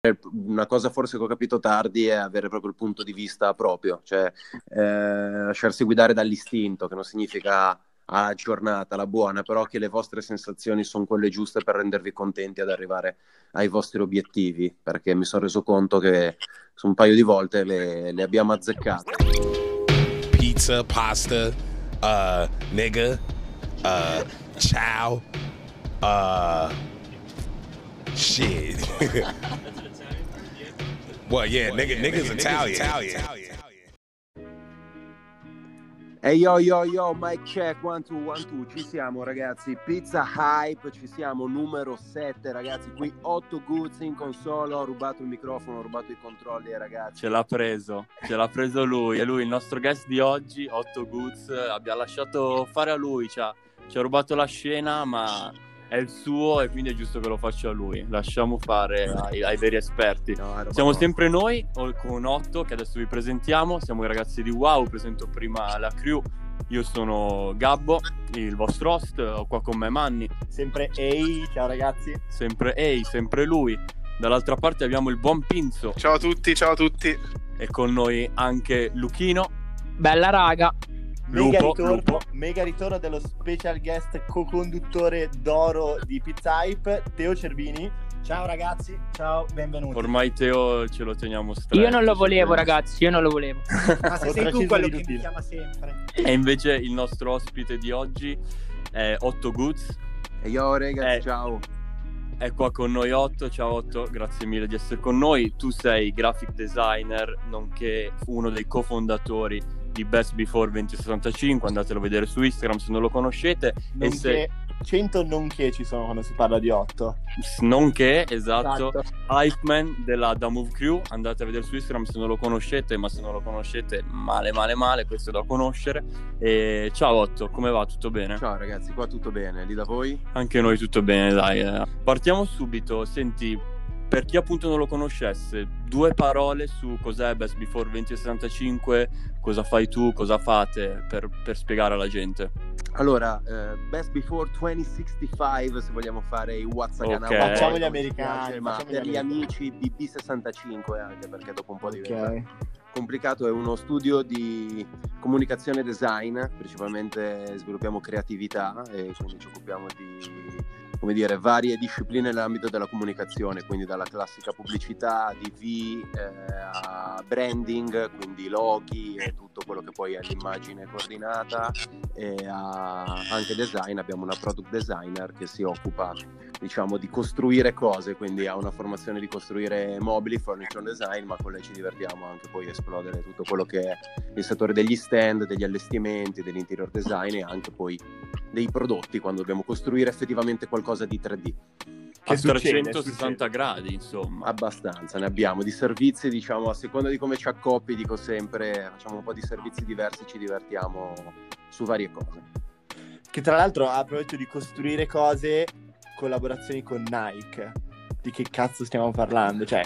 una cosa forse che ho capito tardi è avere proprio il punto di vista proprio, cioè eh, lasciarsi guidare dall'istinto, che non significa alla giornata, la buona, però che le vostre sensazioni sono quelle giuste per rendervi contenti ad arrivare ai vostri obiettivi, perché mi sono reso conto che su un paio di volte le, le abbiamo azzeccate. Pizza, pasta, uh, nigga, uh, ciao, uh, shit. well, yeah, nigga, nigga's Italian. Italian. E hey, yo yo yo, mic check, one two, one two, ci siamo ragazzi, Pizza Hype, ci siamo, numero 7 ragazzi, qui 8 Goods in console, ho rubato il microfono, ho rubato i controlli ragazzi. Ce l'ha preso, ce l'ha preso lui, è lui il nostro guest di oggi, 8 Goods, abbiamo lasciato fare a lui, ci ha, ci ha rubato la scena ma è il suo e quindi è giusto che lo faccia lui. Lasciamo fare ai, ai veri esperti. No, siamo sempre noi con Otto che adesso vi presentiamo. Siamo i ragazzi di Wow. Presento prima la crew. Io sono Gabbo, il vostro host. Ho qua con me Manni. Sempre Ehi, ciao ragazzi. Sempre Ehi, sempre lui. Dall'altra parte abbiamo il buon Pinzo. Ciao a tutti, ciao a tutti. E con noi anche Luchino. Bella raga. Mega, lupo, ritorno, lupo. mega ritorno dello special guest co-conduttore d'oro di Pizza Hype, Teo Cervini. Ciao ragazzi, ciao, benvenuti. Ormai Teo ce lo teniamo stretto. Io non lo volevo ragazzi, io non lo volevo. Ma se sei tu quello che mi chiama sempre. E invece il nostro ospite di oggi è Otto Goods. E io ragazzi, è... ciao. È qua con noi Otto, ciao Otto, grazie mille di essere con noi. Tu sei graphic designer, nonché uno dei cofondatori di Best Before 2065, andatelo a vedere su Instagram se non lo conoscete. Nonché, e se... 100 nonché ci sono quando si parla di 8. Nonché, esatto. esatto. Hypeman della Da Move Crew, andate a vedere su Instagram se non lo conoscete, ma se non lo conoscete male male male, questo è da conoscere. E ciao Otto, come va? Tutto bene? Ciao ragazzi, qua tutto bene, lì da voi? Anche noi tutto bene, dai. Partiamo subito, senti per chi appunto non lo conoscesse, due parole su cos'è Best Before 2065, cosa fai tu, cosa fate per, per spiegare alla gente. Allora, uh, Best Before 2065, se vogliamo fare i WhatsApp okay. Facciamo gli americani, piace, ma per gli amici BB65 anche perché dopo un po' di okay. complicato è uno studio di comunicazione design, principalmente sviluppiamo creatività e quindi ci occupiamo di come dire, varie discipline nell'ambito della comunicazione, quindi dalla classica pubblicità, DV, eh, a branding, quindi loghi e tutto quello che poi è l'immagine coordinata, e a anche design, abbiamo una product designer che si occupa diciamo di costruire cose, quindi ha una formazione di costruire mobili, furniture design, ma con lei ci divertiamo anche poi a esplodere tutto quello che è il settore degli stand, degli allestimenti, dell'interior design e anche poi dei prodotti quando dobbiamo costruire effettivamente qualcosa di 3D. Che a 360 gradi, insomma. Abbastanza, ne abbiamo di servizi, diciamo, a seconda di come ci accoppi, dico sempre, facciamo un po' di servizi diversi, ci divertiamo su varie cose. Che tra l'altro, a proposito di costruire cose, collaborazioni con Nike. Di che cazzo stiamo parlando? Cioè,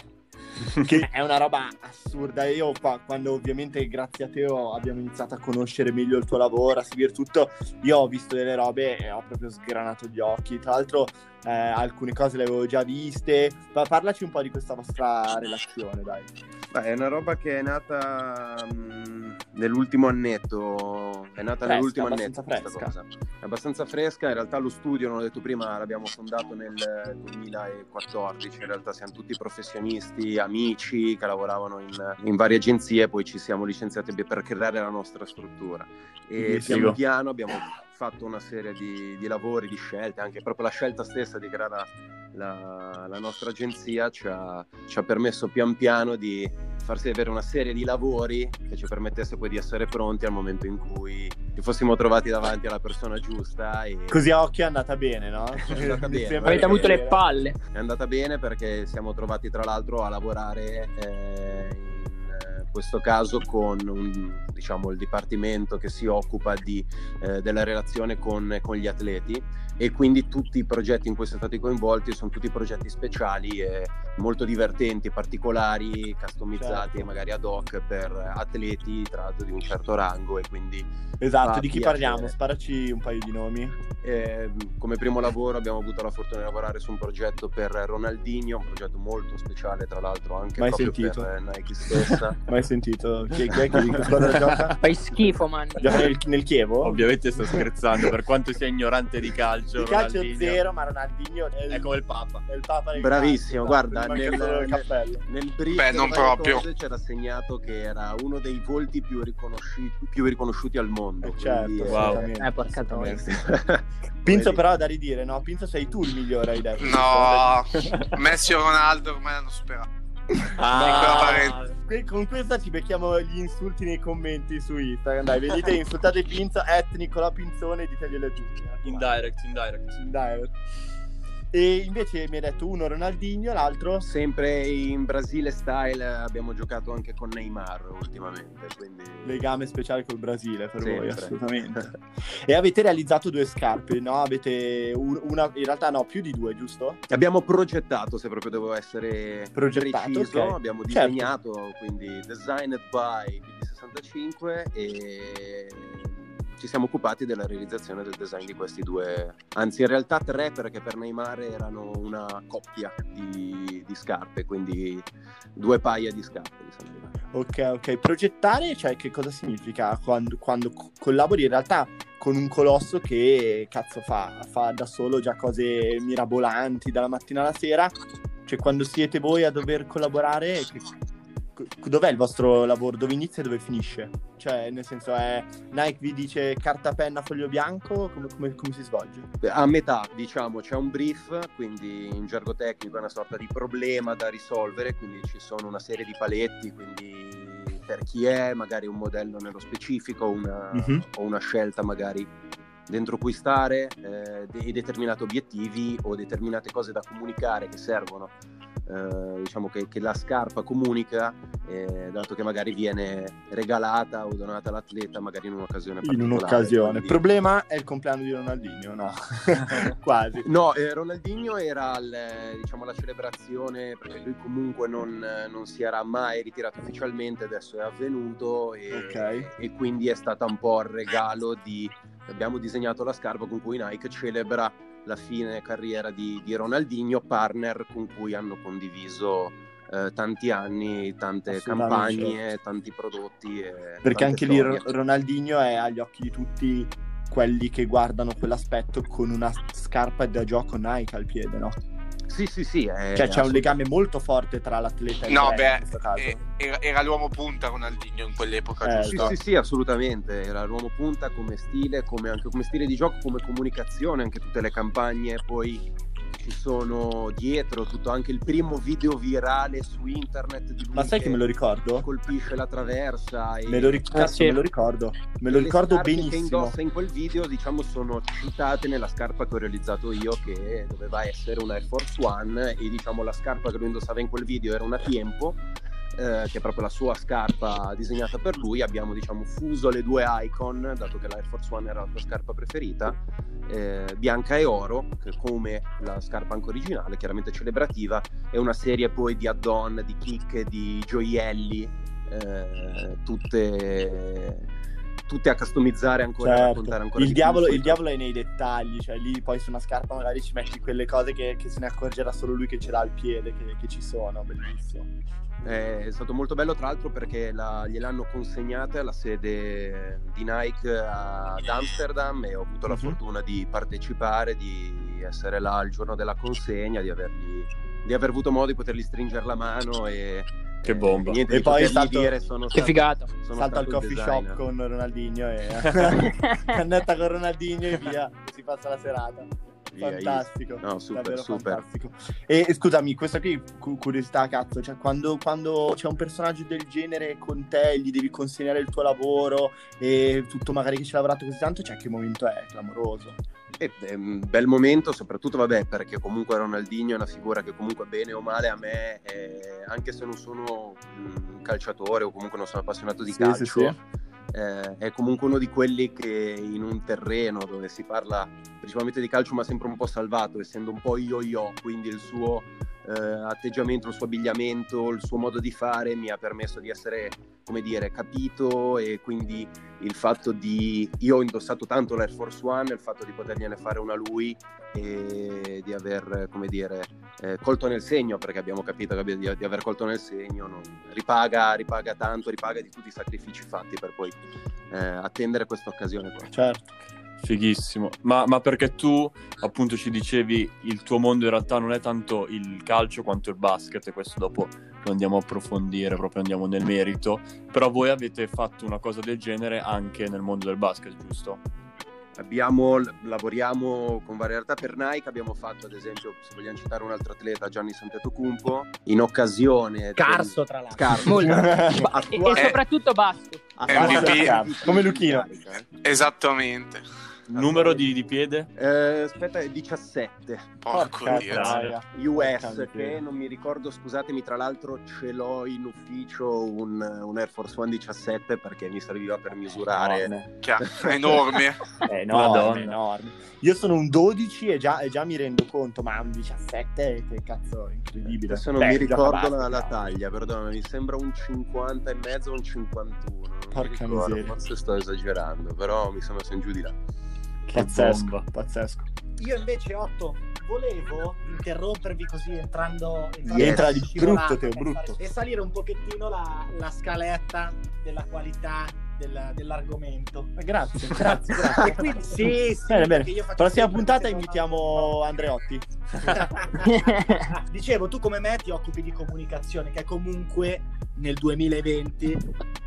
che è una roba assurda. Io qua, quando ovviamente grazie a te abbiamo iniziato a conoscere meglio il tuo lavoro, a seguire tutto, io ho visto delle robe e ho proprio sgranato gli occhi. Tra l'altro eh, alcune cose le avevo già viste. Ma parlaci un po' di questa vostra relazione, dai. Beh, è una roba che è nata mh, nell'ultimo annetto. È nata fresca, nell'ultimo annetto fresca. cosa. È abbastanza fresca. In realtà lo studio, non l'ho detto prima, l'abbiamo fondato nel 2014. In realtà siamo tutti professionisti, amici che lavoravano in, in varie agenzie. Poi ci siamo licenziati per creare la nostra struttura. E piano piano abbiamo fatto una serie di, di, lavori, di scelte, anche proprio la scelta stessa di creare la, la, la nostra agenzia ci ha, ci ha, permesso pian piano di farsi avere una serie di lavori che ci permettesse poi di essere pronti al momento in cui ci fossimo trovati davanti alla persona giusta. E... Così a occhio è andata bene, no? È andata bene. Avete avuto le palle. È andata bene perché siamo trovati tra l'altro a lavorare eh, questo caso con un, diciamo, il dipartimento che si occupa di, eh, della relazione con, con, gli atleti e quindi tutti i progetti in cui siamo stati coinvolti sono tutti progetti speciali e molto divertenti, particolari, customizzati Certo. magari ad hoc per atleti tra l'altro di un certo rango e quindi Esatto, di chi piacere. parliamo? Sparaci un paio di nomi. eh, come primo lavoro abbiamo avuto la fortuna di lavorare su un progetto per Ronaldinho, un progetto molto speciale tra l'altro anche Mai proprio sentito. per Nike stessa. Mai sentito? Chi, chi è che gioca? Fai schifo, man. Gioca nel, nel Chievo? Ovviamente sto scherzando, per quanto sia ignorante di calcio. Di calcio Ronaldinho zero, ma Ronaldinho è, È come il Papa. è il papa Bravissimo, calcio, guarda, manca nel- nel- cappello. Nel brief Beh, non proprio. cose c'era segnato che era uno dei volti più riconosciuti, più riconosciuti al mondo. Eh, certo, quindi, Wow. Eh, porca. Pinzo però da ridire, no? Pinzo sei tu il migliore, hai detto. No, Messi e Ronaldo ormai hanno superato. Ah, Con questa ci becchiamo gli insulti nei commenti su Instagram. Dai, venite, insultate Pinzo, at Nicola Pinzone e diteglielo giù. mi raccomando. indirect, indirect. Dai. E invece mi hai detto uno Ronaldinho, l'altro Sempre in Brasile style abbiamo giocato anche con Neymar ultimamente, quindi legame speciale col Brasile per voi, Sempre. assolutamente. e avete realizzato due scarpe, no? Avete un- una, in realtà no, più di due, giusto? abbiamo progettato, se proprio devo essere Progettato, preciso, ok. abbiamo Certo. disegnato, quindi designed by BD65 e ci siamo occupati della realizzazione del design di questi due, anzi in realtà tre perché per Neymar erano una coppia di, di scarpe, quindi due paia di scarpe. Diciamo. Ok, ok. Progettare, cioè, che cosa significa quando, quando co- collabori in realtà con un colosso che cazzo fa? Fa da solo già cose mirabolanti dalla mattina alla sera. Cioè, quando siete voi a dover collaborare, che- dov'è il vostro lavoro? Dove inizia e dove finisce? Cioè, nel senso, è Nike vi dice carta, penna, foglio bianco? Come, come- come si svolge? A metà, diciamo, c'è un brief, quindi in gergo tecnico è una sorta di problema da risolvere, quindi ci sono una serie di paletti, quindi per chi è, magari un modello nello specifico, una, Mhm. o una scelta magari dentro cui stare, eh, dei determinati obiettivi o determinate cose da comunicare che servono. eh, diciamo che, che la scarpa comunica, eh, dato che magari viene regalata o donata all'atleta, magari in un'occasione In particolare. un'occasione. Il problema è il compleanno di Ronaldinho, no? Quasi. No, eh, Ronaldinho era al, diciamo, la celebrazione perché lui comunque non, non si era mai ritirato ufficialmente, adesso è avvenuto e, Ok. e quindi è stata un po' il regalo di... Abbiamo disegnato la scarpa con cui Nike celebra la fine carriera di, di Ronaldinho, partner con cui hanno condiviso eh, tanti anni, tante campagne, tanti prodotti. Perché anche lì storie. Ro- Ronaldinho è agli occhi di tutti quelli che guardano quell'aspetto con una scarpa da gioco Nike al piede, no? Sì, sì, sì. è Cioè c'è un legame molto forte tra l'atleta e il No, brand beh, in questo caso. eh, era, era l'uomo punta Ronaldinho in quell'epoca, Eh, giusto? Sì, sì, sì, assolutamente. Era l'uomo punta come stile, come anche come stile di gioco, come comunicazione, anche tutte le campagne poi ci sono dietro, tutto anche il primo video virale su internet di lui Ma sai che me lo ricordo? colpisce la traversa e Me lo, ric- Ah, cazzo, sì. me lo ricordo. Me lo le ricordo scarpe che benissimo. indossa in quel video, diciamo, sono citate nella scarpa che ho realizzato io, che doveva essere una Air Force One, e diciamo la scarpa che lui indossava in quel video era una Tiempo, eh, che è proprio la sua scarpa disegnata per lui. Abbiamo, diciamo, fuso le due icon, dato che la Air Force One era la sua scarpa preferita, eh, bianca e oro, che come la scarpa anche originale, chiaramente celebrativa, e una serie poi di add-on, di chicche, di gioielli, eh, tutte, tutte a customizzare ancora, a Certo. raccontare ancora Il diavolo, il diavolo è nei dettagli, cioè lì poi su una scarpa magari ci metti quelle cose che, che se ne accorgerà solo lui che ce l'ha al piede, che, che ci sono, bellissimo. È stato molto bello tra l'altro perché la- gliel'hanno consegnata alla sede di Nike ad Amsterdam e ho avuto la Mhm. fortuna di partecipare, di essere là il giorno della consegna, di, avergli, di aver avuto modo di potergli stringere la mano e... Che bomba. e niente, E poi stato- dire sono Che stato- figata. sono Salta al coffee designer. shop con Ronaldinho e cannetta con Ronaldinho e via, si passa la serata. Via, Fantastico. No, super, super. fantastico. E, scusami, questa qui cu- curiosità cazzo, cioè quando, quando c'è un personaggio del genere con te, gli devi consegnare il tuo lavoro e tutto magari che ci hai lavorato così tanto, cioè che momento è clamoroso. E, è un bel momento, soprattutto vabbè, perché comunque Ronaldinho è una figura che comunque bene o male a me, eh, anche se non sono un calciatore o comunque non sono appassionato di Sì, calcio, sì, sì. eh, è comunque uno di quelli che in un terreno dove si parla principalmente di calcio ma sempre un po' salvato, essendo un po' yo-yo, quindi il suo eh, atteggiamento, il suo abbigliamento, il suo modo di fare mi ha permesso di essere, come dire, capito e quindi il fatto di... Io ho indossato tanto l'Air Force One, il fatto di potergliene fare una lui e di aver, come dire, eh, colto nel segno, perché abbiamo capito che di, di aver colto nel segno non, ripaga, ripaga tanto, ripaga di tutti i sacrifici fatti per poi eh, attendere questa occasione qua. Certo. Fighissimo, ma, ma, perché tu appunto ci dicevi il tuo mondo in realtà non è tanto il calcio quanto il basket e questo dopo lo andiamo a approfondire, proprio andiamo nel merito, però voi avete fatto una cosa del genere anche nel mondo del basket, giusto? Abbiamo, lavoriamo con varie realtà per Nike, abbiamo fatto ad esempio, se vogliamo citare un altro atleta, Gianni Santetocumpo, in occasione... Scarso del... tra l'altro. Scarso. Molto. e, e soprattutto Basto. MVP. Come Luchino. Esattamente. Numero di, di piede? Eh, aspetta, è 17. Porco Dio. US, che non mi ricordo, scusatemi, tra l'altro ce l'ho in ufficio un, un Air Force One 17 perché mi serviva per misurare. È enorme. è enorme, enorme. Io sono un 12 e già, e già, mi rendo conto, ma un 17 che cazzo, incredibile. Adesso non Beh, mi ricordo la, la, taglia, perdona, mi sembra un 50 e mezzo o un 51. Porca miseria. Forse sto esagerando, però mi sembra sia giù di là. Pazzesco, pazzesco. Io invece, Otto, volevo interrompervi così entrando... entrando Entra di brutto, Teo, brutto. E salire un pochettino la, la scaletta della qualità del, dell'argomento. Grazie, grazie, grazie. quindi, sì, sì, bene, bene. Prossima puntata invitiamo Andreotti. Dicevo, tu come me ti occupi di comunicazione, che comunque nel 2020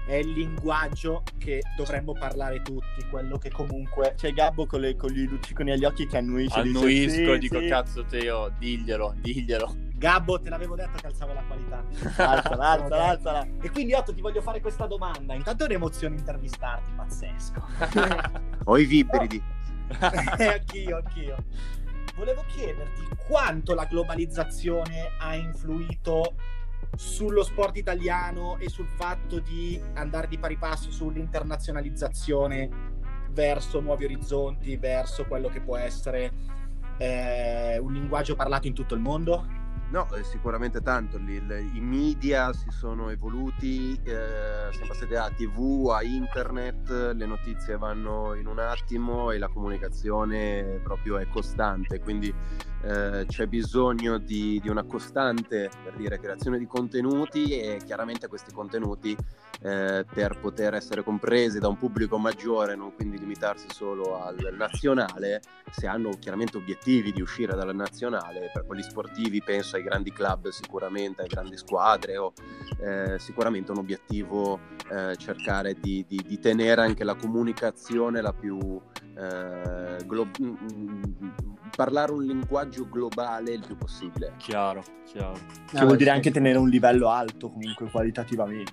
è il linguaggio che dovremmo parlare tutti, quello che comunque... C'è Gabbo con, le, con gli lucciconi agli occhi che annuisce. Annuisco, dice, sì, dico sì. cazzo Teo, diglielo, diglielo. Gabbo, te l'avevo detto che alzavo la qualità. alzala, alzala, alzala. E quindi Otto ti voglio fare questa domanda. Intanto è un'emozione intervistarti, pazzesco. Ho i vibridi. anch'io, anch'io. Volevo chiederti quanto la globalizzazione ha influito sullo sport italiano e sul fatto di andare di pari passo sull'internazionalizzazione verso nuovi orizzonti, verso quello che può essere eh, un linguaggio parlato in tutto il mondo? No, eh, sicuramente tanto. Il, I media si sono evoluti, eh, siamo passati da TV a internet, le notizie vanno in un attimo e la comunicazione proprio è costante, quindi eh, c'è bisogno di, di, una costante per dire, creazione di contenuti e chiaramente questi contenuti eh, per poter essere compresi da un pubblico maggiore, non quindi limitarsi solo al nazionale, se hanno chiaramente obiettivi di uscire dalla nazionale, per quelli sportivi penso ai grandi club sicuramente, alle grandi squadre o eh, sicuramente un obiettivo eh, cercare di, di, di, tenere anche la comunicazione la più eh, glo- parlare un linguaggio globale il più possibile. Chiaro, chiaro. Che vuol dire anche tenere un livello alto comunque qualitativamente.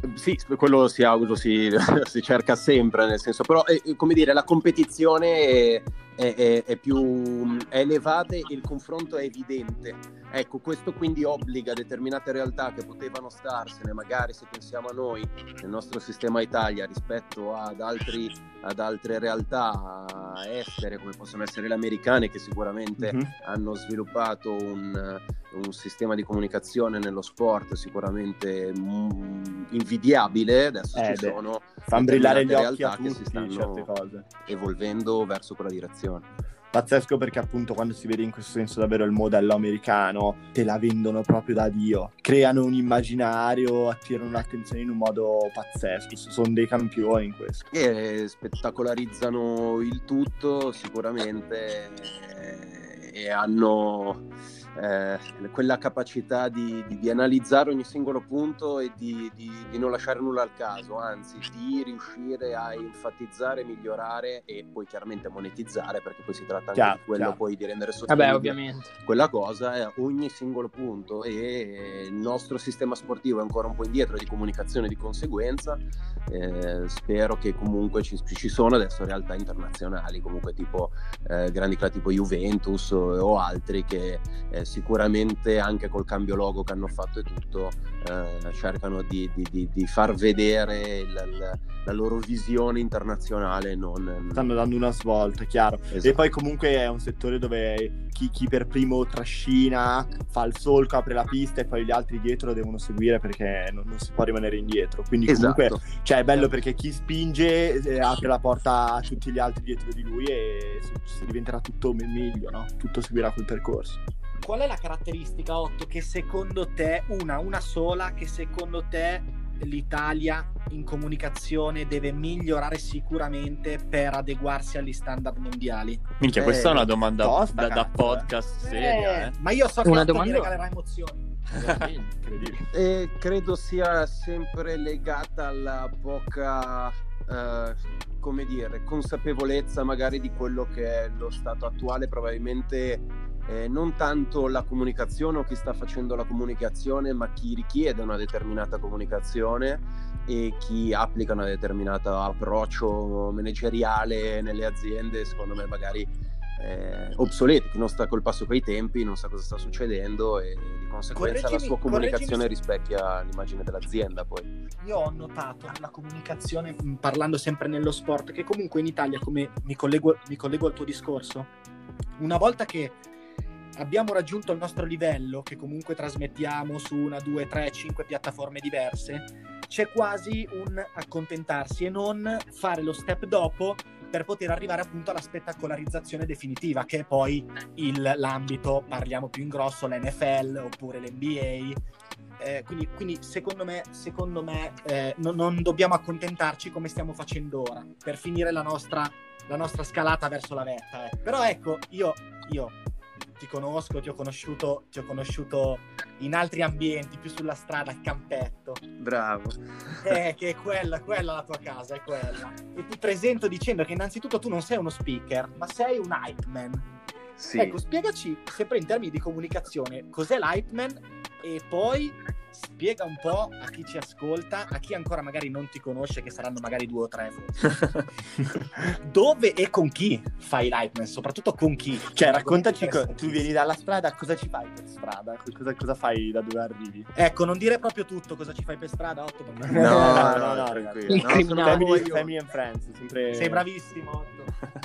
Cioè. Sì, quello si, si, si, cerca sempre, nel senso, però è, come dire, la competizione è, è, è più è elevata e il confronto è evidente. Ecco, questo quindi obbliga determinate realtà che potevano starsene, magari se pensiamo a noi, nel nostro sistema Italia, rispetto ad, altri, ad altre realtà estere, come possono essere le americane, che sicuramente mm-hmm. hanno sviluppato un, un, sistema di comunicazione nello sport sicuramente mm, invidiabile. Adesso eh ci beh, sono fan brillare gli occhi realtà tutti, che si stanno evolvendo verso quella direzione pazzesco perché appunto quando si vede in questo senso davvero il modello americano te la vendono proprio da Dio. Creano un immaginario attirano l'attenzione in un modo pazzesco. Sono dei campioni in questo. E spettacolarizzano il tutto sicuramente e hanno eh, quella capacità di, di, di, analizzare ogni singolo punto e di, di, non lasciare nulla al caso, anzi di riuscire a enfatizzare, migliorare e poi chiaramente monetizzare, perché poi si tratta anche chiaro, di quello chiaro. poi di rendere sostenibile Vabbè, ovviamente. quella cosa, è ogni singolo punto e il nostro sistema sportivo è ancora un po' indietro di comunicazione di conseguenza, eh, spero che comunque ci, ci, sono adesso realtà internazionali, comunque tipo eh, grandi club tipo Juventus o altri che eh, sicuramente anche col cambio logo che hanno fatto e tutto eh, cercano di, di, di, di, far vedere il, il, la loro visione internazionale. Non... Stanno dando una svolta, chiaro. Esatto. E poi comunque è un settore dove chi, chi, per primo trascina, fa il solco, apre la pista e poi gli altri dietro devono seguire perché non, non si può rimanere indietro. Quindi comunque esatto. cioè, è bello perché chi spinge eh, apre la porta a tutti gli altri dietro di lui e si, si diventerà tutto meglio, no? Tutto seguirà quel percorso qual è la caratteristica 8 che secondo te, una, una sola, che secondo te l'Italia in comunicazione deve migliorare sicuramente per adeguarsi agli standard mondiali? Minchia, eh, questa è una domanda tosta, da, da, podcast eh, seria. Eh. Ma io so che una domanda... mi regalerà emozioni. e credo sia sempre legata alla poca eh, come dire consapevolezza magari di quello che è lo stato attuale probabilmente eh, non tanto la comunicazione o chi sta facendo la comunicazione, ma chi richiede una determinata comunicazione e chi applica un determinato approccio manageriale nelle aziende, secondo me magari eh, obsoleti, chi non sta col passo coi tempi, non sa cosa sta succedendo e di conseguenza correggimi, la sua comunicazione rispecchia l'immagine dell'azienda poi. Io ho notato nella comunicazione, parlando sempre nello sport, che comunque in Italia, come mi collego, mi collego al tuo discorso, una volta che abbiamo raggiunto il nostro livello, che comunque trasmettiamo su una, due, tre, cinque piattaforme diverse, c'è quasi un accontentarsi e non fare lo step dopo per poter arrivare appunto alla spettacolarizzazione definitiva, che è poi il, l'ambito, parliamo più in grosso, l'NFL oppure l'NBA. Eh, quindi, quindi, secondo me, secondo me eh, no, non dobbiamo accontentarci come stiamo facendo ora per finire la nostra, la nostra scalata verso la vetta. Eh. Però ecco, io, io ti conosco, ti ho conosciuto, ti ho conosciuto in altri ambienti, più sulla strada, al campetto. Bravo. Eh, che è quella, quella la tua casa, è quella. E ti presento dicendo che innanzitutto tu non sei uno speaker, ma sei un hype man. Sì. Ecco, spiegaci, sempre in termini di comunicazione, cos'è l'hype man e poi spiega un po' a chi ci ascolta, a chi ancora magari non ti conosce, che saranno magari due o tre, dove e con chi fai l'hype man, soprattutto con chi. Cioè, raccontaci, co- tu vieni dalla strada, cosa ci fai per strada? Cosa, cosa, fai da dove arrivi? Ecco, non dire proprio tutto cosa ci fai per strada, Otto. No, no, no, no, tranquillo. No, family, family and friends, sempre... Sei bravissimo.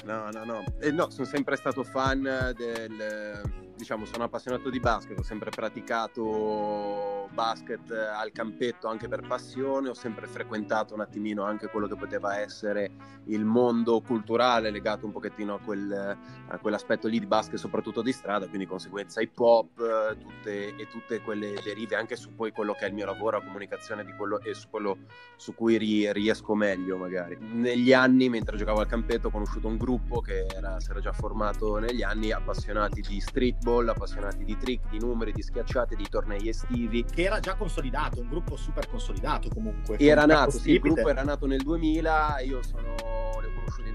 No, no, no. Eh, no, sono sempre stato fan del diciamo, sono appassionato di basket, ho sempre praticato basket al campetto anche per passione, ho sempre frequentato un attimino anche quello che poteva essere il mondo culturale legato un pochettino a, quel, a quell'aspetto lì di basket, soprattutto di strada, quindi conseguenza hip hop tutte, e tutte quelle derive anche su poi quello che è il mio lavoro, la comunicazione di quello e su quello su cui ri, riesco meglio magari. Negli anni, mentre giocavo al campetto, ho conosciuto un gruppo che era, si era già formato negli anni, appassionati di streetball appassionati di trick, di numeri, di schiacciate, di tornei estivi. Che era già consolidato, un gruppo super consolidato comunque. Era nato, sì, il gruppo era nato nel 2000, io sono,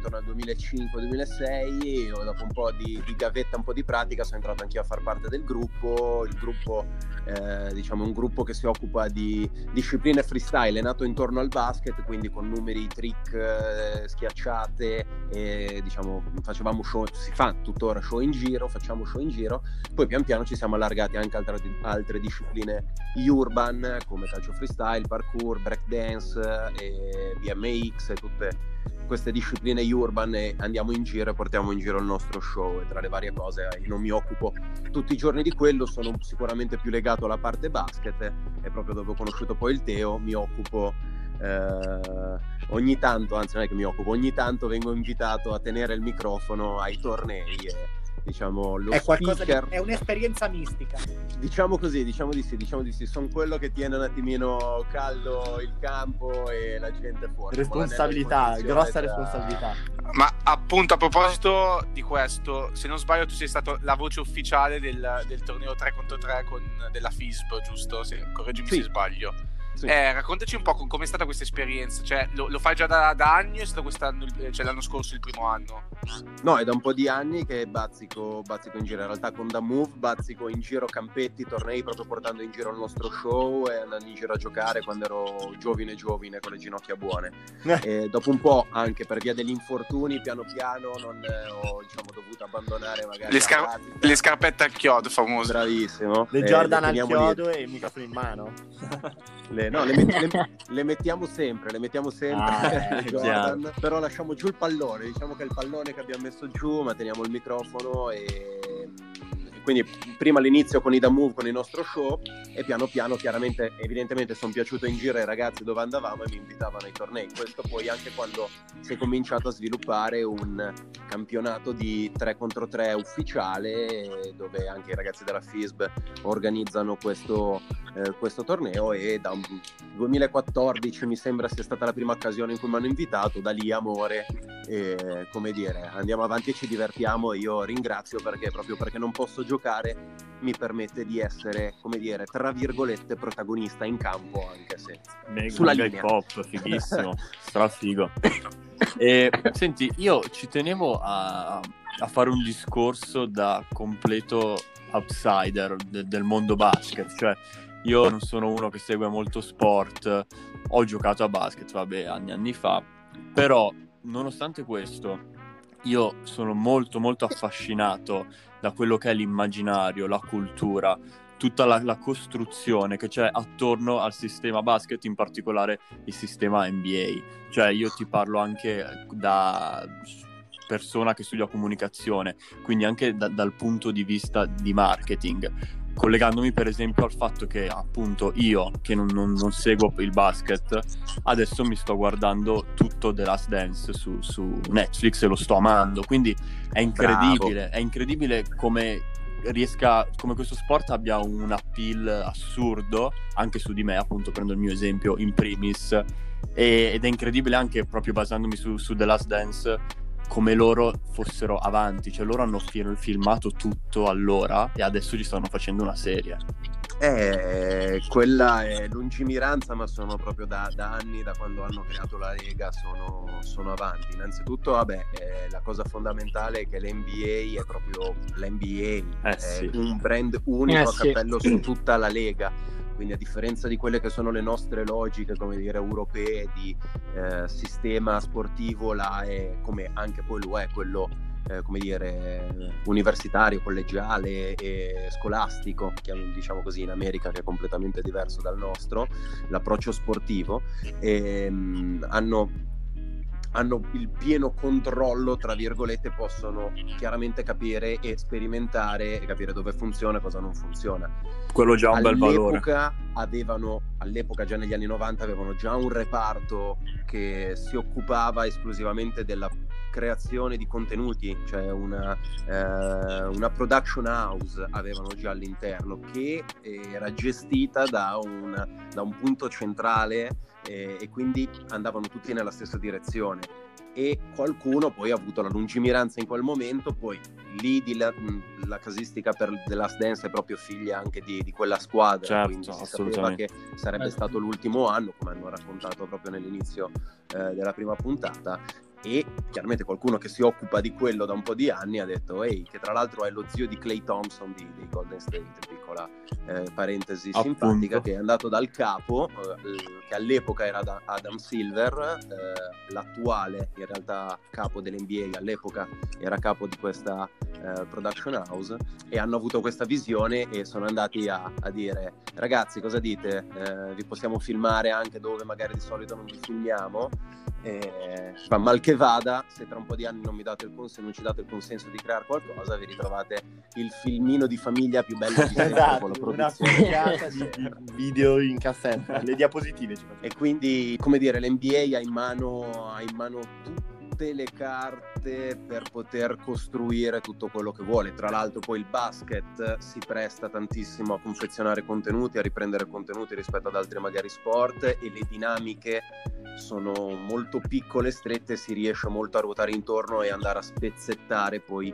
intorno al 2005-2006 e dopo un po' di, di, gavetta, un po' di pratica sono entrato anch'io a far parte del gruppo. Il gruppo, eh, diciamo, un gruppo che si occupa di discipline freestyle, è nato intorno al basket, quindi con numeri, trick, eh, schiacciate, e, diciamo, facevamo show, si fa tuttora show in giro, facciamo show in giro poi pian piano ci siamo allargati anche altre, altre discipline urban come calcio freestyle, parkour, breakdance, e BMX e tutte queste discipline urban e andiamo in giro e portiamo in giro il nostro show. E tra le varie cose io non mi occupo tutti i giorni di quello, sono sicuramente più legato alla parte basket e proprio dove ho conosciuto poi il Teo mi occupo eh, ogni tanto, anzi non è che mi occupo, ogni tanto vengo invitato a tenere il microfono ai tornei e diciamo, lo è speaker... Di, è un'esperienza mistica. Diciamo così, diciamo di sì, diciamo di sì. Sono quello che tiene un attimino caldo il campo e la gente fuori. Responsabilità, grossa responsabilità. Ma appunto a proposito di questo, se non sbaglio tu sei stato la voce ufficiale del, del torneo 3 contro 3 con, della FISB, giusto? Se, correggimi sì. se sbaglio. Sì. Eh, raccontaci un po' come è stata questa esperienza. Cioè, lo, lo fai già da, da, anni o è stato quest'anno, cioè l'anno scorso il primo anno? No, è da un po' di anni che bazzico, bazzico in giro. In realtà con Da Move bazzico in giro campetti, tornei, proprio portando in giro il nostro show e andando in giro a giocare quando ero giovine giovine con le ginocchia buone. Eh. E dopo un po', anche per via degli infortuni, piano piano non ho diciamo, dovuto abbandonare magari le, scar- le scarpette al chiodo famose. Bravissimo. Le Jordan eh, al chiodo lì. e il microfono in mano. Le, no, le, met- le, le, mettiamo sempre, le mettiamo sempre, ah, Jordan, però lasciamo giù il pallone, diciamo che è il pallone che abbiamo messo giù, ma teniamo il microfono e quindi prima all'inizio con i Da Move, con il nostro show e piano piano chiaramente evidentemente sono piaciuto in giro ai ragazzi dove andavamo e mi invitavano ai tornei. Questo poi anche quando si è cominciato a sviluppare un campionato di 3 contro 3 ufficiale dove anche i ragazzi della FISB organizzano questo, eh, questo torneo e da 2014 mi sembra sia stata la prima occasione in cui mi hanno invitato, da lì amore e come dire andiamo avanti e ci divertiamo io ringrazio perché proprio perché non posso giocare giocare mi permette di essere, come dire, tra virgolette, protagonista in campo, anche se Mega, sulla mega linea. pop, fighissimo, strafigo. E senti, io ci tenevo a, a, fare un discorso da completo outsider de, del mondo basket, cioè io non sono uno che segue molto sport, ho giocato a basket, vabbè, anni anni fa, però nonostante questo io sono molto molto affascinato da quello che è l'immaginario, la cultura, tutta la, la, costruzione che c'è attorno al sistema basket, in particolare il sistema NBA. Cioè io ti parlo anche da persona che studia comunicazione, quindi anche da, dal punto di vista di marketing collegandomi per esempio al fatto che appunto io che non, non, non, seguo il basket adesso mi sto guardando tutto The Last Dance su, su Netflix e lo sto amando quindi è incredibile Bravo. è incredibile come riesca come questo sport abbia un appeal assurdo anche su di me appunto prendo il mio esempio in primis e, ed è incredibile anche proprio basandomi su, su The Last Dance come loro fossero avanti, cioè loro hanno filmato tutto allora e adesso ci stanno facendo una serie. Eh, quella è lungimiranza, ma sono proprio da, da anni, da quando hanno creato la Lega, sono, sono avanti. Innanzitutto, vabbè, eh, la cosa fondamentale è che l'NBA è proprio l'NBA, eh, è sì. un brand unico eh, a cappello sì. su tutta la Lega quindi a differenza di quelle che sono le nostre logiche, come dire, europee di eh, sistema sportivo, là è come anche poi lo è quello eh, come dire, universitario, collegiale e scolastico, diciamo così in America che è completamente diverso dal nostro, l'approccio sportivo, e, ehm, mh, hanno hanno il pieno controllo, tra virgolette, possono chiaramente capire e sperimentare e capire dove funziona e cosa non funziona. Quello già un bel valore. Avevano, all'epoca, già negli anni 90, avevano già un reparto che si occupava esclusivamente della creazione di contenuti, cioè una, eh, una production house avevano già all'interno che era gestita da un, da un punto centrale eh, e quindi andavano tutti nella stessa direzione. E qualcuno poi ha avuto la lungimiranza in quel momento, poi lì di la, la, casistica per The Last Dance è proprio figlia anche di, di quella squadra, certo, quindi si sapeva che sarebbe stato l'ultimo anno, come hanno raccontato proprio nell'inizio eh, della prima puntata, e chiaramente qualcuno che si occupa di quello da un po' di anni ha detto ehi che tra l'altro è lo zio di Clay Thompson di, di Golden State piccola eh, parentesi Appunto. simpatica che è andato dal capo eh, che all'epoca era Adam Silver eh, l'attuale in realtà capo dell'NBA all'epoca era capo di questa eh, production house e hanno avuto questa visione e sono andati a, a dire ragazzi cosa dite eh, vi possiamo filmare anche dove magari di solito non vi filmiamo ma mal che vada, se tra un po' di anni non mi date il consenso, non ci date il consenso di creare qualcosa, vi ritrovate il filmino di famiglia più bello di sempre esatto, con la produzione. Una di, di video in cassetta, le diapositive. E quindi, come dire, l'NBA ha in mano, ha in mano tutto tutte le carte per poter costruire tutto quello che vuole. Tra l'altro poi il basket si presta tantissimo a confezionare contenuti, a riprendere contenuti rispetto ad altri magari sport e le dinamiche sono molto piccole, strette, si riesce molto a ruotare intorno e andare a spezzettare poi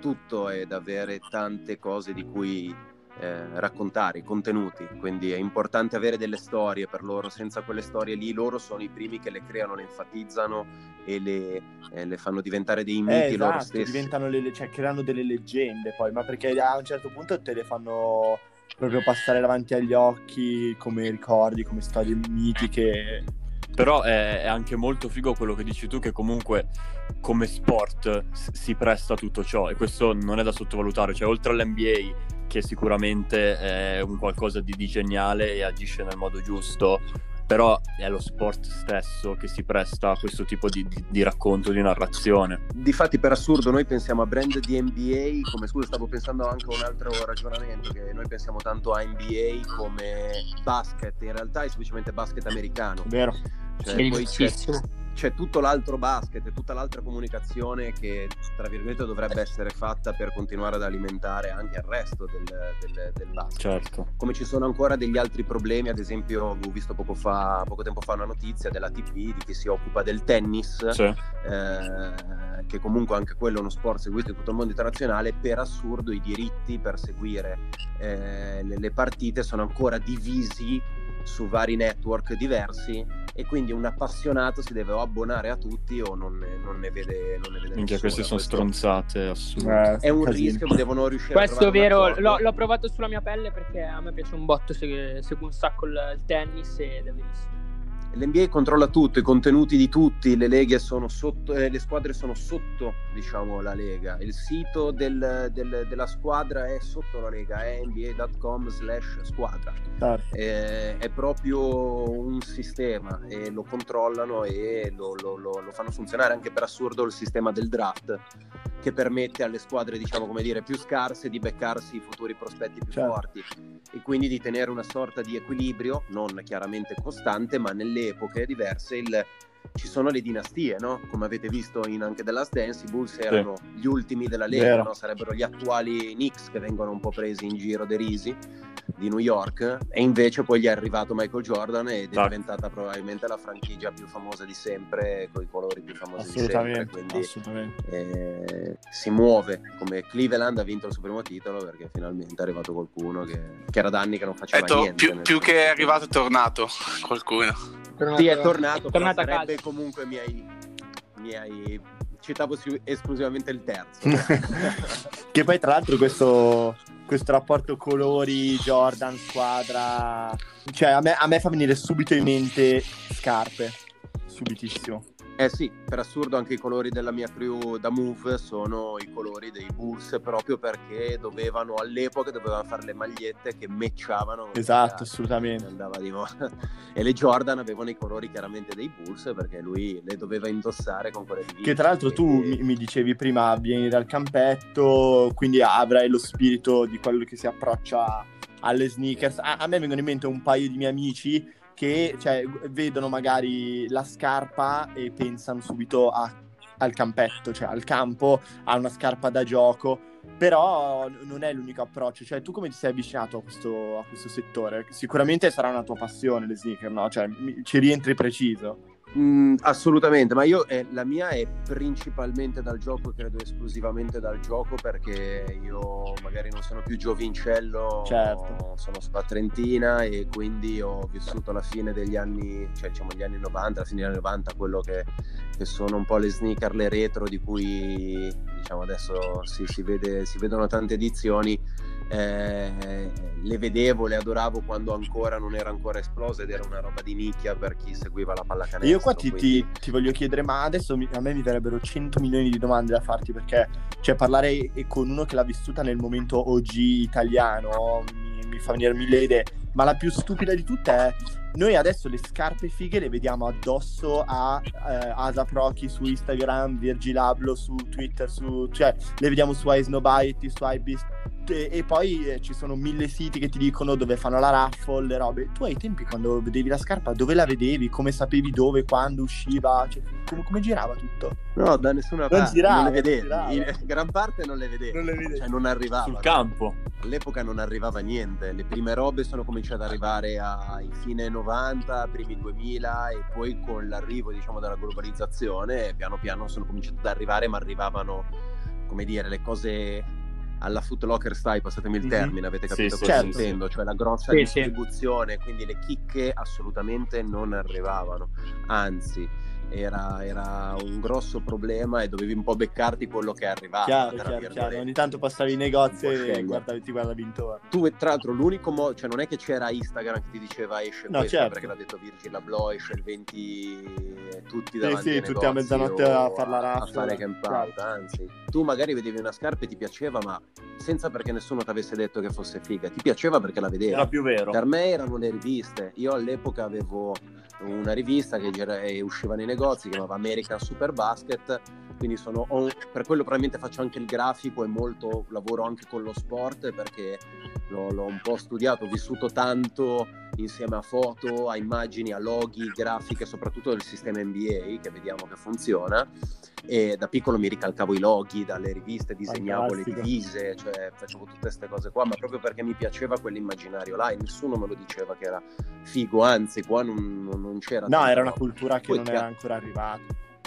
tutto ed avere tante cose di cui eh, raccontare, i contenuti, quindi è importante avere delle storie per loro, senza quelle storie lì loro sono i primi che le creano, le enfatizzano e le, eh, le fanno diventare dei miti eh, esatto, loro stessi. diventano le, cioè creano delle leggende poi, ma perché a un certo punto te le fanno proprio passare davanti agli occhi come ricordi, come storie mitiche. Però è, è anche molto figo quello che dici tu, che comunque come sport si presta a tutto ciò e questo non è da sottovalutare, cioè oltre all'NBA che sicuramente è un qualcosa di, di geniale e agisce nel modo giusto, però è lo sport stesso che si presta a questo tipo di, di, di, racconto, di narrazione. Difatti, per assurdo, noi pensiamo a brand di NBA come, scusa, stavo pensando anche a un altro ragionamento, che noi pensiamo tanto a NBA come basket, in realtà è semplicemente basket americano. Vero. Cioè, poi c'è, c'è tutto l'altro basket e tutta l'altra comunicazione che, tra virgolette, dovrebbe essere fatta per continuare ad alimentare anche il resto del, del, del basket. Certo. Come ci sono ancora degli altri problemi, ad esempio, ho visto poco, fa, poco tempo fa una notizia della TP di chi si occupa del tennis, sì. eh, che comunque anche quello è uno sport seguito in tutto il mondo internazionale, per assurdo i diritti per seguire eh, le, le partite sono ancora divisi su vari network diversi e quindi un appassionato si deve o abbonare a tutti o non ne, non ne vede non ne vede Minchia, queste sono questo... stronzate assurde. Eh, è un casino. rischio devono riuscire questo è vero l'ho, l'ho, provato sulla mia pelle perché a me piace un botto seguo un sacco il, il tennis ed è bellissimo. L'NBA controlla tutto, i contenuti di tutti, le leghe sono sotto, eh, le squadre sono sotto, diciamo, la lega. Il sito del, del, della squadra è sotto la lega, è nba.com slash squadra. Eh, è proprio un sistema e lo controllano e lo, lo, lo, lo, fanno funzionare anche per assurdo il sistema del draft che permette alle squadre, diciamo, come dire, più scarse di beccarsi i futuri prospetti più certo. forti e quindi di tenere una sorta di equilibrio, non chiaramente costante, ma nelle epoche diverse il ci sono le dinastie, no? Come avete visto in anche The Last Dance, i Bulls erano sì. gli ultimi della Lega, no? sarebbero gli attuali Knicks che vengono un po' presi in giro derisi di New York e invece poi gli è arrivato Michael Jordan ed è Tac. diventata probabilmente la franchigia più famosa di sempre con i colori più famosi di sempre quindi assolutamente. Eh, si muove come Cleveland ha vinto il suo primo titolo perché finalmente è arrivato qualcuno che, che era da anni che non faceva to- niente più, più che è arrivato è tornato qualcuno sì è tornato è tornato sarebbe comunque mi hai, mi hai citavo esclusivamente il terzo che poi tra l'altro questo questo rapporto colori, Jordan, squadra. Cioè, a me, a me fa venire subito in mente scarpe. Subitissimo. Eh sì, per assurdo anche i colori della mia crew da Move sono i colori dei Bulls proprio perché dovevano all'epoca dovevano fare le magliette che matchavano. Esatto, assolutamente. Di e le Jordan avevano i colori chiaramente dei Bulls perché lui le doveva indossare con quelle di Che tra l'altro tu mi, mi dicevi prima vieni dal campetto, quindi avrai lo spirito di quello che si approccia alle sneakers. A, a me vengono in mente un paio di miei amici che cioè, vedono magari la scarpa e pensano subito a, al campetto, cioè al campo, a una scarpa da gioco, però non è l'unico approccio, cioè tu come ti sei avvicinato a questo, a questo settore? Sicuramente sarà una tua passione le sneaker, no? Cioè ci rientri preciso. Mm, assolutamente, ma io eh, la mia è principalmente dal gioco, credo esclusivamente dal gioco, perché io magari non sono più giovincello, certo. sono sulla trentina e quindi ho vissuto la fine degli anni, cioè diciamo gli anni 90, la fine degli anni 90, quello che, che sono un po' le sneaker, le retro di cui diciamo adesso si, si, vede, si vedono tante edizioni eh, le vedevo, le adoravo quando ancora non era ancora esplosa ed era una roba di nicchia per chi seguiva la pallacanestro. Io qua ti, quindi... ti, ti voglio chiedere, ma adesso mi, a me mi verrebbero 100 milioni di domande da farti perché cioè, parlare con uno che l'ha vissuta nel momento OG italiano mi, mi fa venire mille idee, ma la più stupida di tutte è noi adesso le scarpe fighe le vediamo addosso a eh, Asa Prochi su Instagram, Virgil Abloh su Twitter, su, cioè le vediamo su iSnowbite, su iBeast e, e poi eh, ci sono mille siti che ti dicono dove fanno la raffle, le robe. Tu ai tempi quando vedevi la scarpa dove la vedevi, come sapevi dove, quando usciva, cioè, come, come, girava tutto? No, da nessuna non parte, girava, non le vedevi, in gran parte non le vedevi, non, le vedevi. Cioè, non arrivava. Sul campo. All'epoca non arrivava niente, le prime robe sono cominciate ad arrivare ai fine 90, primi 2000 e poi con l'arrivo diciamo della globalizzazione piano piano sono cominciate ad arrivare ma arrivavano come dire le cose alla Foot Locker style, passatemi il Mhm. termine, avete Sì, capito sì, cosa sì, intendo, cioè la grossa Sì, sì. distribuzione, quindi le chicche assolutamente non arrivavano, anzi era, era un grosso problema e dovevi un po' beccarti quello che arrivava. chiaro, chiaro, chiaro. Ogni tanto passavi Un po' e guardavi, ti guardavi intorno. Tu, tra l'altro, l'unico modo, cioè non è che c'era Instagram che ti diceva esce No, questo, certo. perché l'ha detto Virgil Abloh, esce il 20 tutti Sì, davanti sì, ai tutti a negozi mezzanotte a far la a raffa. fare camp out, anzi. Tu magari vedevi una scarpa e ti piaceva, ma senza perché nessuno ti avesse detto che fosse figa, ti piaceva perché la vedevi. Era più vero. Per me erano le riviste. Io all'epoca avevo una rivista che usciva nei negozi, che chiamava American Super Basket. Quindi sono ho- per quello probabilmente faccio anche il grafico e molto lavoro anche con lo sport perché l'ho, l'ho un po' studiato, ho vissuto tanto insieme a foto, a immagini, a loghi, grafiche, soprattutto del sistema NBA che vediamo che funziona. E da piccolo mi ricalcavo i loghi dalle riviste, disegnavo le divise, cioè facevo tutte queste cose qua, ma proprio perché mi piaceva quell'immaginario là e nessuno me lo diceva che era figo, anzi qua non, non- c'era. No, era una cultura che Poi non era ancora arrivata.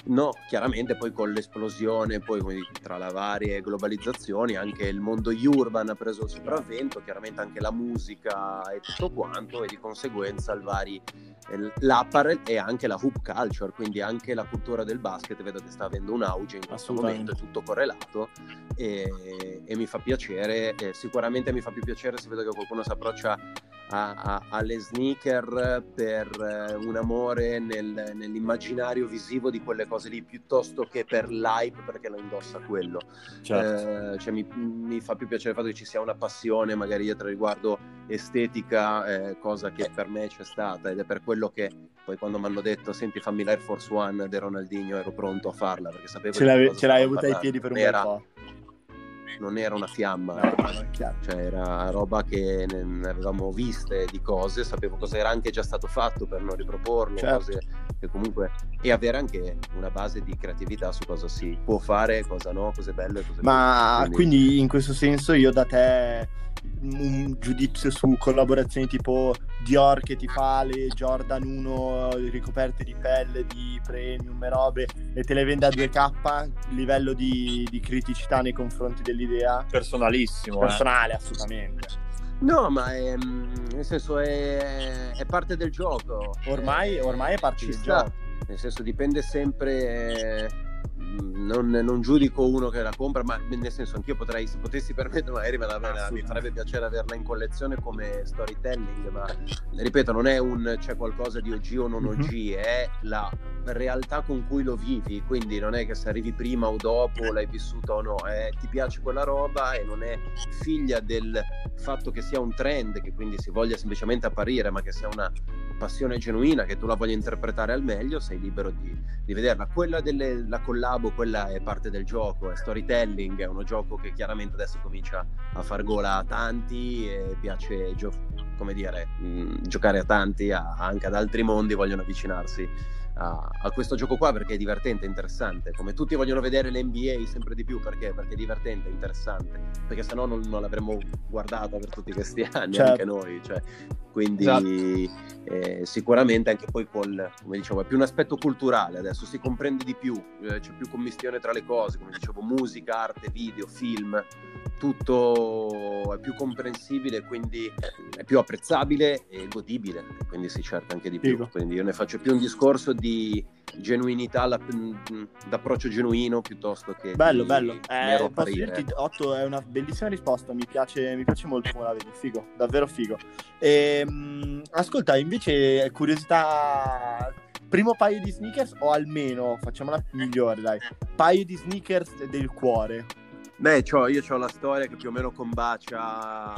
No, chiaramente poi con l'esplosione, poi tra le varie globalizzazioni, anche il mondo urban ha preso il sopravvento, chiaramente anche la musica e tutto quanto, e di conseguenza il vari, l'apparel e anche la hoop culture, quindi anche la cultura del basket, vedo che sta avendo un auge in questo momento, è tutto correlato e, e mi fa piacere, e sicuramente mi fa più piacere se vedo che qualcuno si approccia a- a- alle sneaker per eh, un amore nel- nell'immaginario visivo di quelle cose lì piuttosto che per l'hype perché lo indossa quello. Certo. Eh, cioè, mi, mi fa più piacere il fatto che ci sia una passione magari dietro riguardo estetica, eh, cosa che per me c'è stata ed è per quello che poi quando mi hanno detto senti fammi l'Air Force One de Ronaldinho ero pronto a farla perché sapevo Ce di cosa ce l'hai avuta ai piedi per un bel po'. Non era una fiamma No, no, è chiaro. cioè era roba che ne avevamo viste di cose, sapevo cosa era anche già stato fatto per non riproporlo, Certo. comunque e avere anche una base di creatività su cosa si può fare, cosa no, cose belle, cose Ma brutte. quindi in questo senso io da te un giudizio su collaborazioni tipo Dior che ti fa le Jordan 1 ricoperte di pelle di premium e robe e te le vende a 2K, livello di, di criticità nei confronti dell'idea Personalissimo. eh. personale assolutamente. No, ma è, mm, nel senso è, è parte del gioco. Ormai, Eh, ormai è parte ci del sta. gioco. Nel senso dipende sempre. Eh, Non, non giudico uno che la compra, ma nel senso anch'io potrei, se potessi permettere, magari me la, me la- mi farebbe piacere averla in collezione come storytelling, ma ripeto, non è un c'è qualcosa di OG o non. OG, è la realtà con cui lo vivi, quindi non è che se arrivi prima o dopo l'hai vissuta o no, è, ti piace quella roba e non è figlia del fatto che sia un trend, che quindi si voglia semplicemente apparire, ma che sia una passione genuina, che tu la voglia interpretare al meglio, sei libero di, di vederla. Quella della collabo, quella è parte del gioco, è storytelling, è uno gioco che chiaramente adesso comincia a far gola a tanti e piace gio- come dire, mh, giocare a tanti, a- anche ad altri mondi vogliono avvicinarsi a, a questo gioco qua perché è divertente, interessante. Come tutti vogliono vedere l'NBA sempre di più perché? Perché è divertente, interessante. Perché sennò non, non l'avremmo guardata per tutti questi anni, Certo. anche noi. Cioè, quindi Esatto. eh, sicuramente anche poi col, come dicevo, è più un aspetto culturale adesso, si comprende di più, eh, c'è più commistione tra le cose, come dicevo, musica, arte, video, film, tutto è più comprensibile, quindi è più apprezzabile e godibile, e quindi si cerca anche di più. Figo. Quindi io ne faccio più un discorso di genuinità, la- mh, d'approccio genuino piuttosto che Bello, di bello. Eh, posso dirti, Otto, è una bellissima risposta. Mi piace, mi piace molto come la vedi. Figo, davvero figo. Ehm, ascolta, invece, curiosità. Primo paio di sneakers, o almeno facciamola migliore, dai. Paio di sneakers del cuore. Beh, c'ho- io ho la storia che più o meno combacia,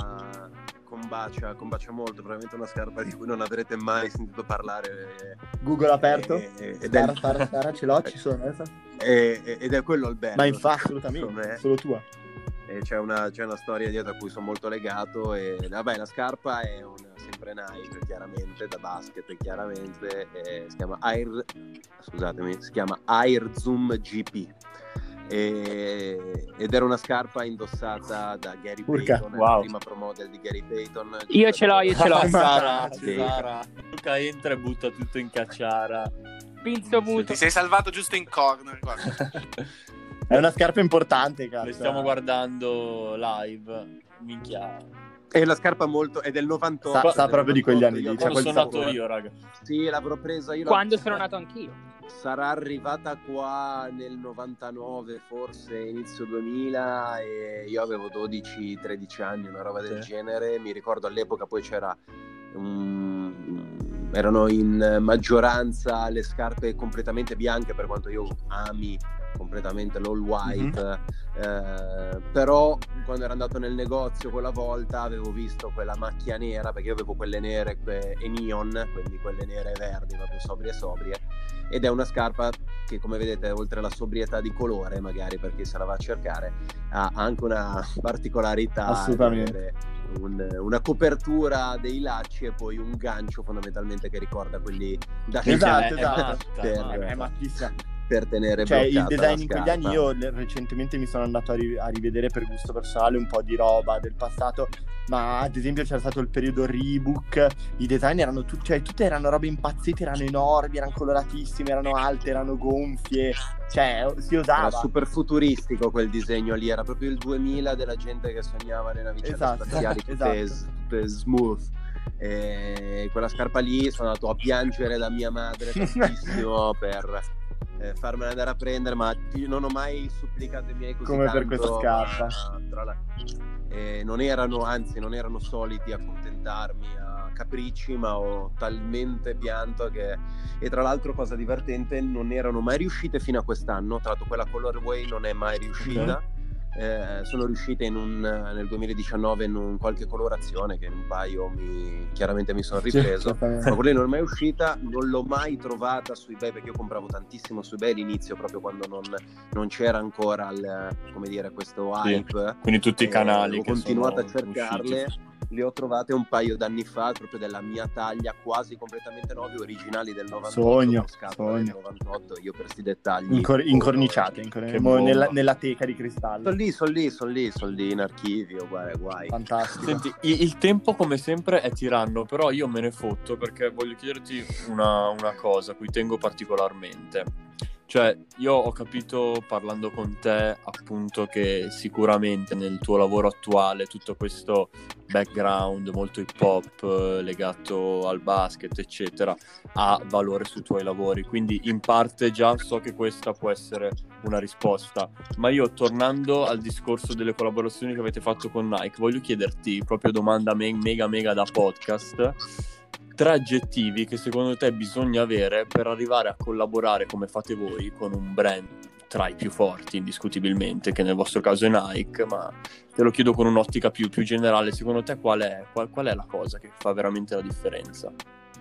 combacia, combacia molto, probabilmente una scarpa di cui non avrete mai sentito parlare. Google aperto. eh, ed, è, Spara, spara, spara, ce l'ho, ci sono. eh. eh, ed è quello il bello. Ma infatti, assolutamente, me. solo tua. E c'è, una, c'è una storia dietro a cui sono molto legato e vabbè la scarpa è una, sempre Nike chiaramente da basket chiaramente e si chiama Air scusatemi si chiama Air Zoom GP E- ed era una scarpa indossata da Gary Urca, Payton wow. la prima pro model di Gary Payton Io ce l'ho, io ce l'ho. Sara, Sì. Sara. Luca entra e butta tutto in cacciara. Pinzo muto. Ti sei salvato giusto in corner. È una scarpa importante, cazzo. Le stiamo guardando live. Minchia. È la scarpa molto... è del 98. Sa- sa del proprio di quegli 98, anni lì, Quando quel sono nato io, raga. Sì, l'avrò presa io. Quando sono nato anch'io. Sarà arrivata qua nel 99, forse inizio 2000 e io avevo 12-13 anni, una roba del Sì. genere. Mi ricordo all'epoca poi c'era un... erano in maggioranza le scarpe completamente bianche per quanto io ami completamente l'all white eh, però quando ero andato nel negozio quella volta avevo visto quella macchia nera perché io avevo quelle nere que- e neon quindi quelle nere e verdi proprio sobrie sobrie ed è una scarpa che come vedete oltre alla sobrietà di colore magari per chi se la va a cercare ha anche una particolarità Assolutamente. un- una copertura dei lacci e poi un gancio fondamentalmente che ricorda quelli da Esatto, è esatto. Per- matta. È mattissima. Per tenere Cioè, il design in quegli anni io recentemente mi sono andato a, ri- a rivedere per gusto personale un po' di roba del passato, ma ad esempio c'era stato il periodo Reebok, i design erano tutti, cioè tutte erano robe impazzite, erano enormi, erano coloratissime, erano alte, erano gonfie, cioè si Era usava. super futuristico quel disegno lì, era proprio il 2000 della gente che sognava le navicelle Esatto, spaziali tutte, esatto. tutte smooth. E quella scarpa lì sono andato a piangere da mia madre tantissimo per eh, farmela andare a prendere, ma non ho mai supplicato i miei così Come per tanto, questa scarpa. la- eh, non erano, anzi, non erano soliti accontentarmi a capricci, ma ho talmente pianto che. E tra l'altro, cosa divertente, non erano mai riuscite fino a quest'anno. Tra l'altro, quella colorway non è mai riuscita. Eh, sono riuscite in un, nel 2019 in un- qualche colorazione che in un paio mi, chiaramente mi sono Sì, ripreso. esattamente. Ma quella non è mai uscita, non l'ho mai trovata su eBay perché io compravo tantissimo su eBay all'inizio, proprio quando non, non c'era ancora il, come dire, questo Sì. hype. Quindi tutti i Eh, canali ho che continuato a cercarle. usciti. Le ho trovate un paio d'anni fa, proprio della mia taglia, quasi completamente nuove, originali del 98. Sogno, scatola del sogno. 98, io per sti dettagli. Incor- incorniciate, incor- Che mo- bomba. nella, nella teca di cristallo. Sono lì, sono lì, sono lì, sono lì in archivio, guai, guai. Fantastico. Senti, il tempo come sempre è tiranno, però io me ne fotto perché voglio chiederti una, una cosa a cui tengo particolarmente. Cioè, io ho capito parlando con te appunto che sicuramente nel tuo lavoro attuale tutto questo background molto hip hop eh, legato al basket, eccetera, ha valore sui tuoi lavori. Quindi in parte già so che questa può essere una risposta. Ma io tornando al discorso delle collaborazioni che avete fatto con Nike, voglio chiederti proprio domanda me- mega mega da podcast. Tre aggettivi che secondo te bisogna avere per arrivare a collaborare come fate voi con un brand tra i più forti indiscutibilmente, che nel vostro caso è Nike, ma te lo chiedo con un'ottica più, più generale, secondo te qual è, qual, qual è la cosa che fa veramente la differenza?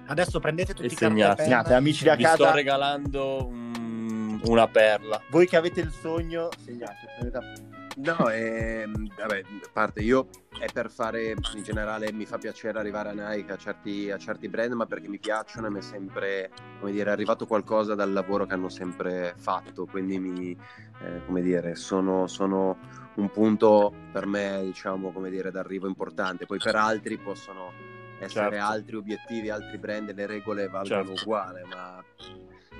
Adesso prendete tutti E i e segnate. penna. Segnate, amici da Vi casa, sto regalando mm, una perla. voi che avete il sogno, segnate. prendete appunti. No, ehm, vabbè, a parte io è per fare in generale mi fa piacere arrivare a Nike, a certi, a certi brand, ma perché mi piacciono e mi è sempre, come dire, arrivato qualcosa dal lavoro che hanno sempre fatto, quindi mi, eh, come dire, sono, sono un punto per me, diciamo, come dire, d'arrivo importante. Poi per altri possono essere Certo. altri obiettivi, altri brand, le regole valgono Certo. uguale, ma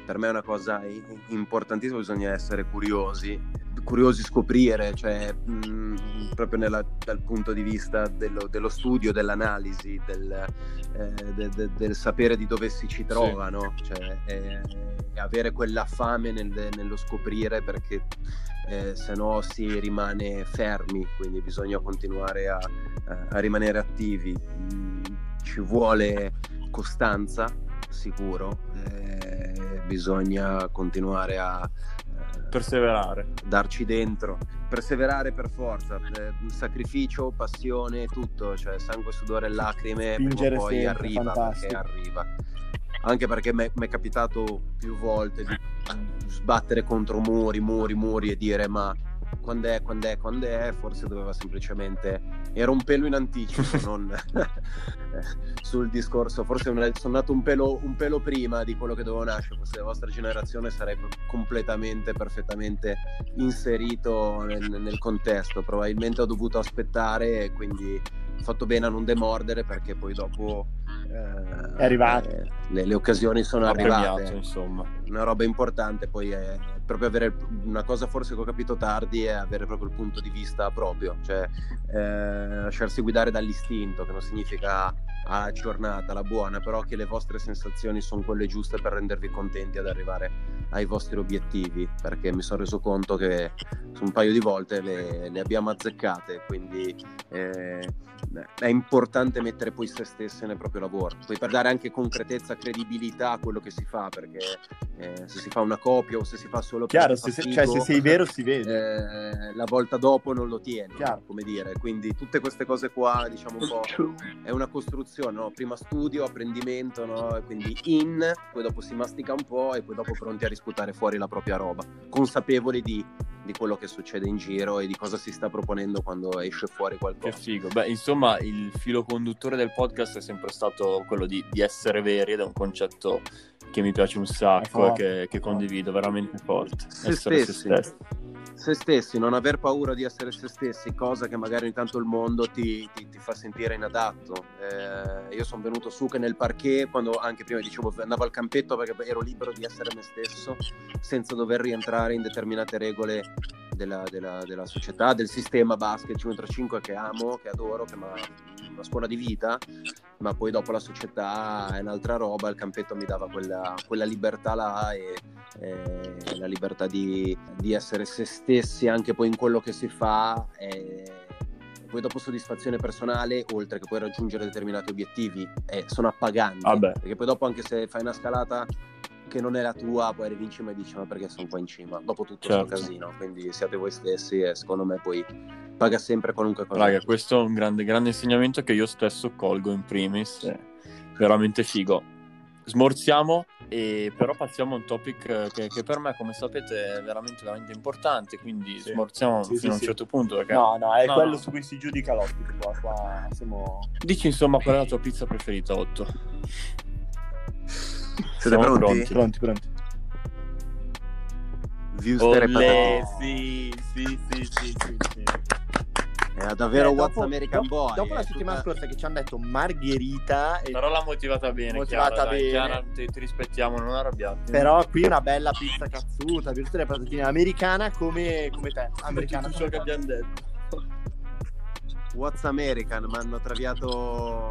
per me è una cosa importantissima, bisogna essere curiosi, curiosi scoprire, cioè mh, proprio nella- dal punto di vista dello, dello studio, dell'analisi, del, eh, de- de- del sapere di dove si ci trova, no? Cioè, eh, avere quella fame nel- nello scoprire perché eh, se no si rimane fermi, quindi bisogna continuare a, a rimanere attivi. Mm, ci vuole costanza, sicuro, eh, bisogna continuare a Perseverare. darci dentro, perseverare per forza, eh, sacrificio, passione, tutto, cioè sangue, sudore e lacrime, prima Spingere o poi sempre, arriva fantastico. perché arriva. Anche perché mi è capitato più volte di sbattere contro muri, muri, muri e dire ma quando è, quando è, quando è, forse doveva semplicemente era un pelo in anticipo, non eh, sul discorso, forse sono nato un pelo, un pelo prima di quello che dovevo nascere, forse la vostra generazione sarebbe completamente, perfettamente inserito nel, nel contesto, probabilmente ho dovuto aspettare e quindi ho fatto bene a non demordere perché poi dopo eh, È arrivato. eh, le, le occasioni sono arrivate premiato, insomma. una roba importante poi è proprio avere una cosa forse che ho capito tardi è avere proprio il punto di vista proprio, cioè eh, lasciarsi guidare dall'istinto, che non significa alla giornata, la buona, però che le vostre sensazioni sono quelle giuste per rendervi contenti ad arrivare ai vostri obiettivi, perché mi sono reso conto che un paio di volte le, le abbiamo azzeccate, quindi eh, è importante mettere poi se stessi nel proprio lavoro, poi per dare anche concretezza, credibilità a quello che si fa, perché eh, se si fa una copia o se si fa solo Chiaro, se, cioè, se sei vero si vede. Eh, la volta dopo non lo tieni, Chiaro. come dire, quindi tutte queste cose qua, diciamo un po', è una costruzione, no? prima studio, apprendimento, no? quindi in, poi dopo si mastica un po' e poi dopo pronti a risputare fuori la propria roba, consapevoli di di quello che succede in giro e di cosa si sta proponendo quando esce fuori qualcosa. Che figo. Beh, insomma, il filo conduttore del podcast è sempre stato quello di, di essere veri ed è un concetto che mi piace un sacco e che, che, condivido veramente forte. Se essere stessi. se stessi. Se stessi, non aver paura di essere se stessi, cosa che magari ogni tanto il mondo ti, ti, ti fa sentire inadatto. Eh, io sono venuto su che nel parquet, quando anche prima dicevo andavo al campetto perché ero libero di essere me stesso, senza dover rientrare in determinate regole della, della, della società, del sistema basket 5 che amo, che adoro, che è una scuola di vita, ma poi dopo la società è un'altra roba, il campetto mi dava quella, quella libertà là e, e la libertà di, di, essere se stessi anche poi in quello che si fa. E, poi dopo soddisfazione personale, oltre che poi raggiungere determinati obiettivi, eh, sono appaganti. Vabbè. Perché poi dopo anche se fai una scalata che non è la tua, poi arrivi in cima e dici ma perché sono qua in cima? Dopo tutto certo. casino, quindi siate voi stessi e secondo me poi paga sempre qualunque cosa. Raga, questo è un grande, grande insegnamento che io stesso colgo in primis, è veramente figo. Smorziamo, e però passiamo a un topic che, che, per me, come sapete, è veramente, veramente importante. Quindi sì. smorziamo sì, fino sì, a un certo punto. Perché... No, no, è no, quello no. su cui si giudica l'ospite. Qua, qua siamo... Dici insomma qual è la tua pizza preferita, Otto? Siete pronti? pronti? Pronti, pronti. Viewster e patatine. Sì, sì, sì, sì, sì, sì. Era davvero eh, What's American dopo, Boy. Dopo la settimana tutta... scorsa che ci hanno detto Margherita. E... Però l'ha motivata bene. Motivata Chiara, bene. Dai, Chiara, ti, ti, rispettiamo, non arrabbiarti. Però qui una bella pizza cazzuta, visto le patatine americana come, come te. Americana. Tutto ciò che abbiamo detto. What's American, mi hanno traviato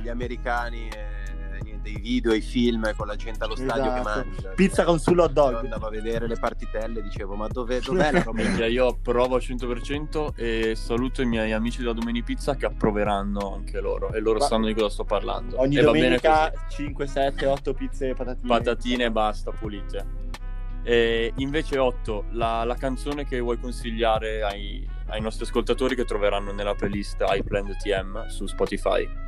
gli americani e dei video, i film con la gente allo stadio esatto. che mangia. Pizza con sullo hot dog. Andavo a vedere le partitelle, dicevo, ma dove, dov'è la roba? io approvo al 100% e saluto i miei amici della Domeni Pizza che approveranno anche loro e loro ma... sanno di cosa sto parlando. Ogni e domenica 5, 7, 8 pizze e patatine. Patatine e basta, pulite. E invece 8, la, la, canzone che vuoi consigliare ai, ai nostri ascoltatori che troveranno nella playlist iPlan TM su Spotify?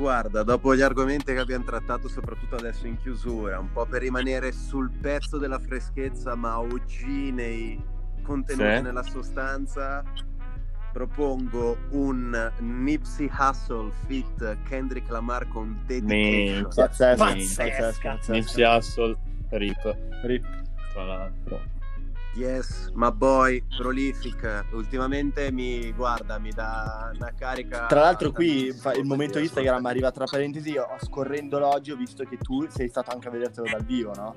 Guarda, dopo gli argomenti che abbiamo trattato, soprattutto adesso in chiusura, un po' per rimanere sul pezzo della freschezza, ma OG nei contenuti sì. nella sostanza, propongo un Nipsey Hussle fit Kendrick Lamar con Dedication. Pazzesco. Nipsey Hussle, rip. Rip, tra l'altro. Yes, ma boy, prolific. Ultimamente mi guarda, mi dà una carica. Tra l'altro, qui il momento Instagram arriva tra parentesi. Io scorrendolo oggi ho visto che tu sei stato anche a vedertelo dal vivo, no?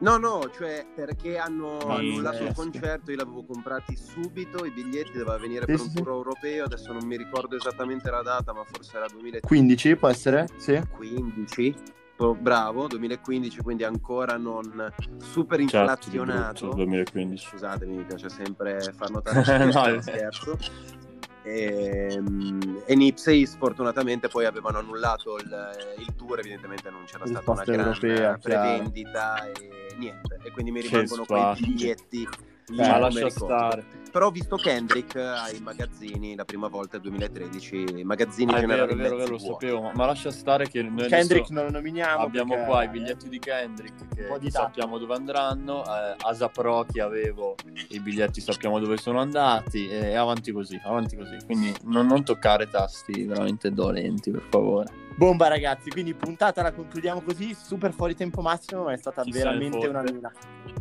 No, no, cioè perché hanno annullato il concerto, io l'avevo comprati subito, i biglietti doveva venire per un tour europeo, adesso non mi ricordo esattamente la data, ma forse era 2015, può essere? Sì. 15 bravo, 2015, quindi ancora non super certo, inflazionato. Certo, 2015. Scusatemi, mi piace sempre far notare no, scherzo. E, ehm, e Nipsey sfortunatamente poi avevano annullato il, il tour, evidentemente non c'era stata una grande prevendita e niente. E quindi mi rimangono quei biglietti ma lascia stare. Però ho visto Kendrick ai magazzini la prima volta nel 2013, i magazzini ah, generali. È vero, vero, lo sapevo, ma lascia stare che noi Kendrick non lo nominiamo. Abbiamo qua i biglietti di Kendrick che di sappiamo dove andranno, eh, Asa Pro che avevo i biglietti sappiamo dove sono andati e avanti così, avanti così. Quindi non, non toccare tasti veramente dolenti, per favore. Bomba ragazzi, quindi puntata la concludiamo così, super fuori tempo massimo, ma è stata Chi veramente una mina.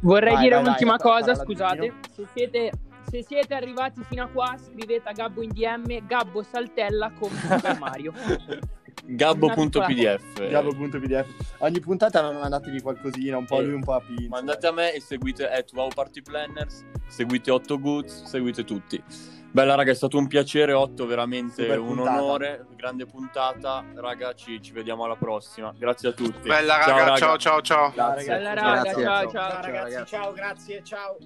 Vorrei vai, dire vai, un'ultima vai, cosa, scusate, se siete, se siete, arrivati fino a qua scrivete a Gabbo in DM Gabbo saltella con Super Mario. Gabbo.pdf. Gabbo.pdf. Ogni puntata mandatevi qualcosina, un po' Eh, lui, un po' a Pinz. Mandate a me e seguite at Wow Party Planners, seguite 8 Goods, seguite tutti. Bella raga, è stato un piacere, 8, veramente Super un puntata. onore, grande puntata. Raga, ci, ci vediamo alla prossima. Grazie a tutti. Bella raga, ciao ciao ciao. Ciao. Bella raga, Grazie. ciao Ciao. ciao. Ciao ragazzi. ciao, grazie, ciao.